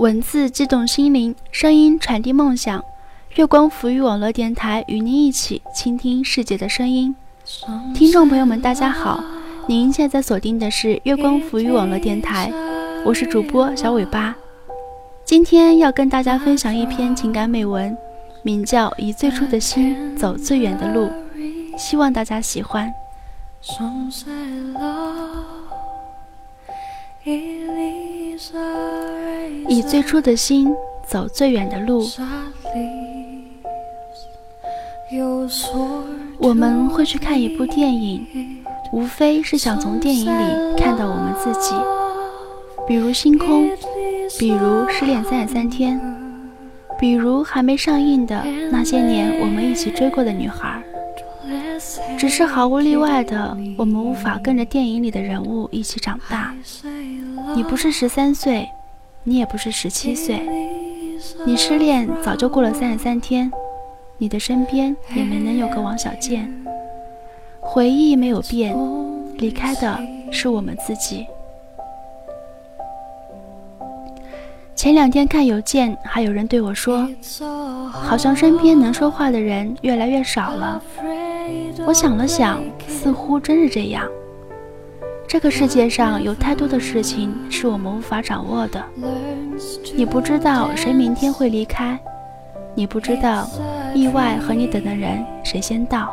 文字激动心灵，声音传递梦想。月光浮语网络电台与您一起倾听世界的声音。听众朋友们，大家好，您现在锁定的是月光浮语网络电台，我是主播小尾巴。今天要跟大家分享一篇情感美文，名叫《以最初的心走最远的路》，希望大家喜欢。以最初的心走最远的路。我们会去看一部电影，无非是想从电影里看到我们自己，比如星空，比如失恋三十三天，比如还没上映的那些年我们一起追过的女孩。只是毫无例外的，我们无法跟着电影里的人物一起长大。你不是十三岁，你也不是十七岁，你失恋早就过了三十三天，你的身边也没能有个王小贱。回忆没有变，离开的是我们自己。前两天看邮件，还有人对我说，好像身边能说话的人越来越少了。我想了想，似乎真是这样。这个世界上有太多的事情是我们无法掌握的。你不知道谁明天会离开，你不知道意外和你等的人谁先到。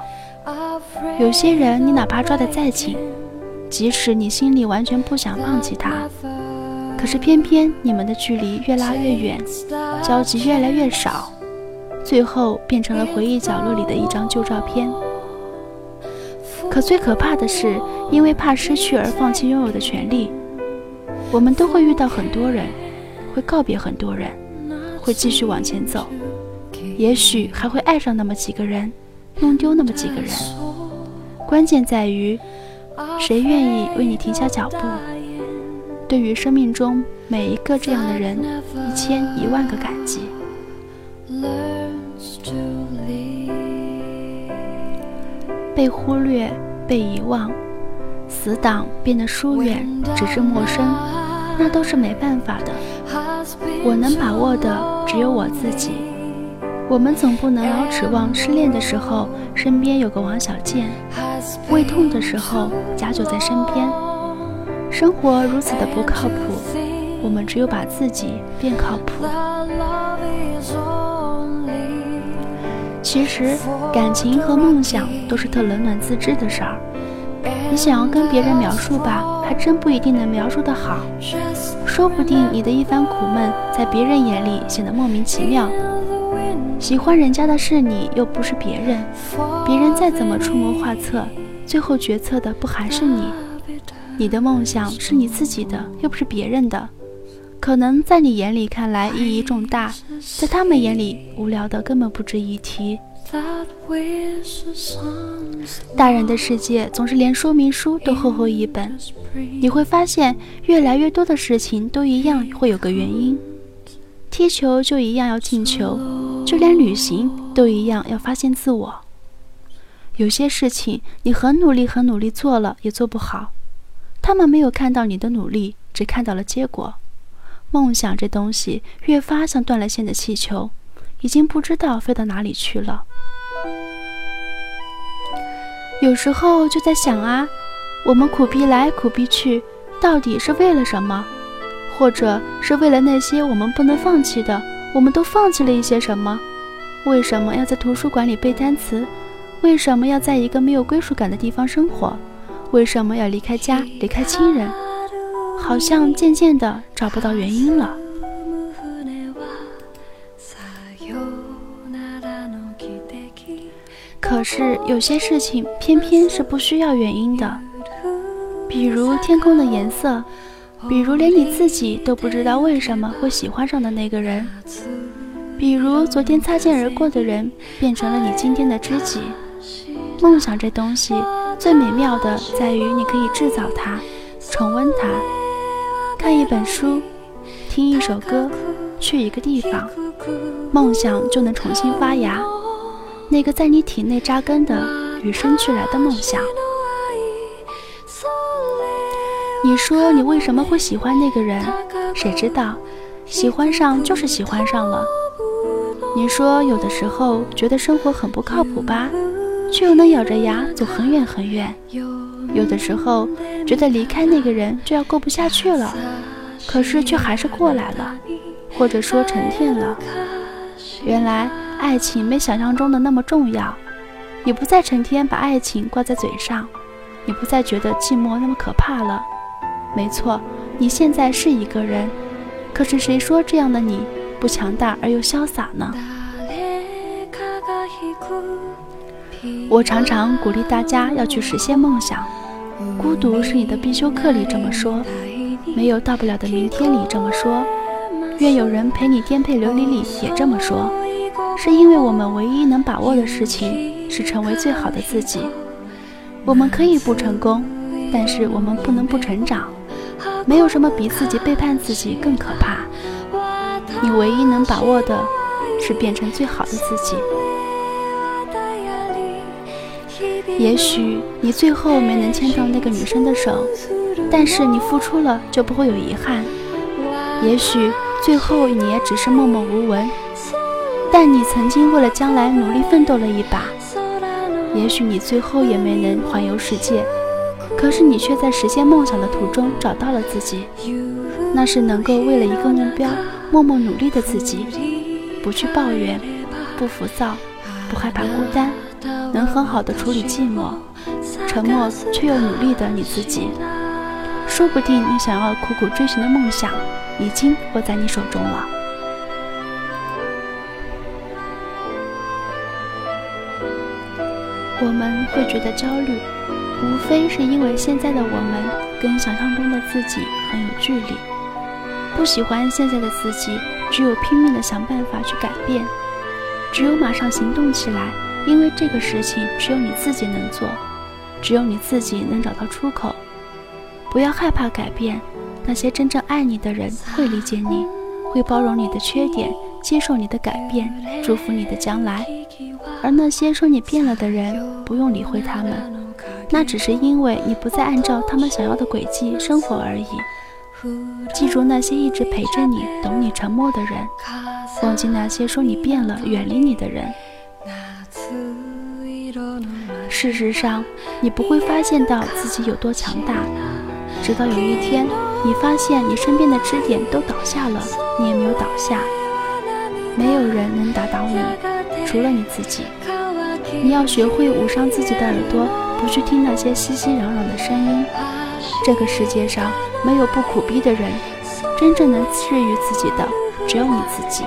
有些人你哪怕抓得再紧，即使你心里完全不想放弃他，可是偏偏你们的距离越拉越远，交集越来越少，最后变成了回忆角落里的一张旧照片。可最可怕的是，因为怕失去而放弃拥有的权利。我们都会遇到很多人，会告别很多人，会继续往前走，也许还会爱上那么几个人，弄丢那么几个人。关键在于，谁愿意为你停下脚步？对于生命中每一个这样的人，一千一万个感激。被忽略，被遗忘，死党变得疏远，只是陌生，那都是没办法的。我能把握的只有我自己。我们总不能老指望失恋的时候身边有个王小贱，胃痛的时候家就在身边。生活如此的不靠谱，我们只有把自己变靠谱。其实，感情和梦想都是特冷暖自知的事儿。你想要跟别人描述吧，还真不一定能描述得好。说不定你的一番苦闷，在别人眼里显得莫名其妙。喜欢人家的是你，又不是别人。别人再怎么出谋划策，最后决策的不还是你？你的梦想是你自己的，又不是别人的。可能在你眼里看来意义重大，在他们眼里无聊的根本不值一提。大人的世界总是连说明书都厚厚一本，你会发现越来越多的事情都一样会有个原因。踢球就一样要进球，就连旅行都一样要发现自我。有些事情你很努力很努力做了也做不好，他们没有看到你的努力，只看到了结果。梦想这东西越发像断了线的气球，已经不知道飞到哪里去了。有时候就在想啊，我们苦逼来苦逼去，到底是为了什么？或者是为了那些我们不能放弃的，我们都放弃了一些什么？为什么要在图书馆里背单词？为什么要在一个没有归属感的地方生活？为什么要离开家，离开亲人？好像渐渐的找不到原因了。可是有些事情偏偏是不需要原因的，比如天空的颜色，比如连你自己都不知道为什么会喜欢上的那个人，比如昨天擦肩而过的人变成了你今天的知己。梦想这东西最美妙的在于你可以制造它，重温它。看一本书，听一首歌，去一个地方，梦想就能重新发芽。那个在你体内扎根的与生俱来的梦想。你说你为什么会喜欢那个人？谁知道？喜欢上就是喜欢上了。你说有的时候觉得生活很不靠谱吧，却又能咬着牙走很远很远；有的时候觉得离开那个人就要过不下去了，可是却还是过来了，或者说沉淀了。原来爱情没想象中的那么重要，你不再成天把爱情挂在嘴上，你不再觉得寂寞那么可怕了。没错，你现在是一个人，可是谁说这样的你不强大而又潇洒呢？我常常鼓励大家要去实现梦想，孤独是你的必修课里这么说，没有到不了的明天里这么说。愿有人陪你颠沛流离里也这么说，是因为我们唯一能把握的事情是成为最好的自己。我们可以不成功，但是我们不能不成长。没有什么比自己背叛自己更可怕。你唯一能把握的是变成最好的自己。也许你最后没能牵到那个女生的手，但是你付出了就不会有遗憾。也许。最后，你也只是默默无闻，但你曾经为了将来努力奋斗了一把。也许你最后也没能环游世界，可是你却在实现梦想的途中找到了自己。那是能够为了一个目标默默努力的自己，不去抱怨，不浮躁，不害怕孤单，能很好的处理寂寞，沉默却又努力的你自己。说不定你想要苦苦追寻的梦想。已经握在你手中了。我们会觉得焦虑，无非是因为现在的我们跟想象中的自己很有距离，不喜欢现在的自己，只有拼命的想办法去改变，只有马上行动起来，因为这个事情只有你自己能做，只有你自己能找到出口。不要害怕改变。那些真正爱你的人会理解你，会包容你的缺点，接受你的改变，祝福你的将来。而那些说你变了的人，不用理会他们，那只是因为你不再按照他们想要的轨迹生活而已。记住那些一直陪着你、懂你、沉默的人，忘记那些说你变了、远离你的人。事实上，你不会发现到自己有多强大。直到有一天，你发现你身边的支点都倒下了，你也没有倒下。没有人能打倒你，除了你自己。你要学会捂上自己的耳朵，不去听那些熙熙攘攘的声音。这个世界上没有不苦逼的人，真正能治愈自己的只有你自己。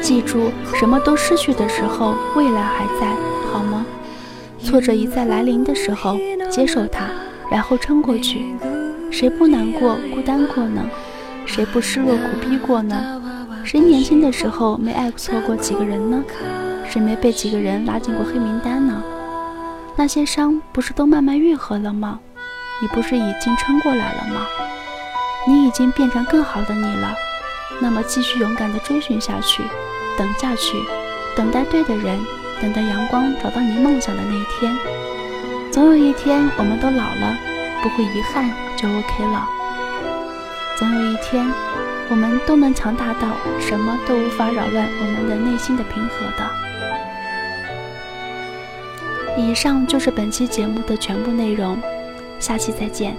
记住，什么都失去的时候，未来还在，好吗？挫折一再来临的时候。接受它，然后撑过去。谁不难过、孤单过呢？谁不失落、苦逼过呢？谁年轻的时候没爱错过几个人呢？谁没被几个人拉进过黑名单呢？那些伤不是都慢慢愈合了吗？你不是已经撑过来了吗？你已经变成更好的你了。那么继续勇敢地追寻下去，等下去，等待对的人，等待阳光找到你梦想的那一天。总有一天，我们都老了，不会遗憾就 OK 了。总有一天，我们都能强大到什么都无法扰乱我们的内心的平和的。以上就是本期节目的全部内容，下期再见。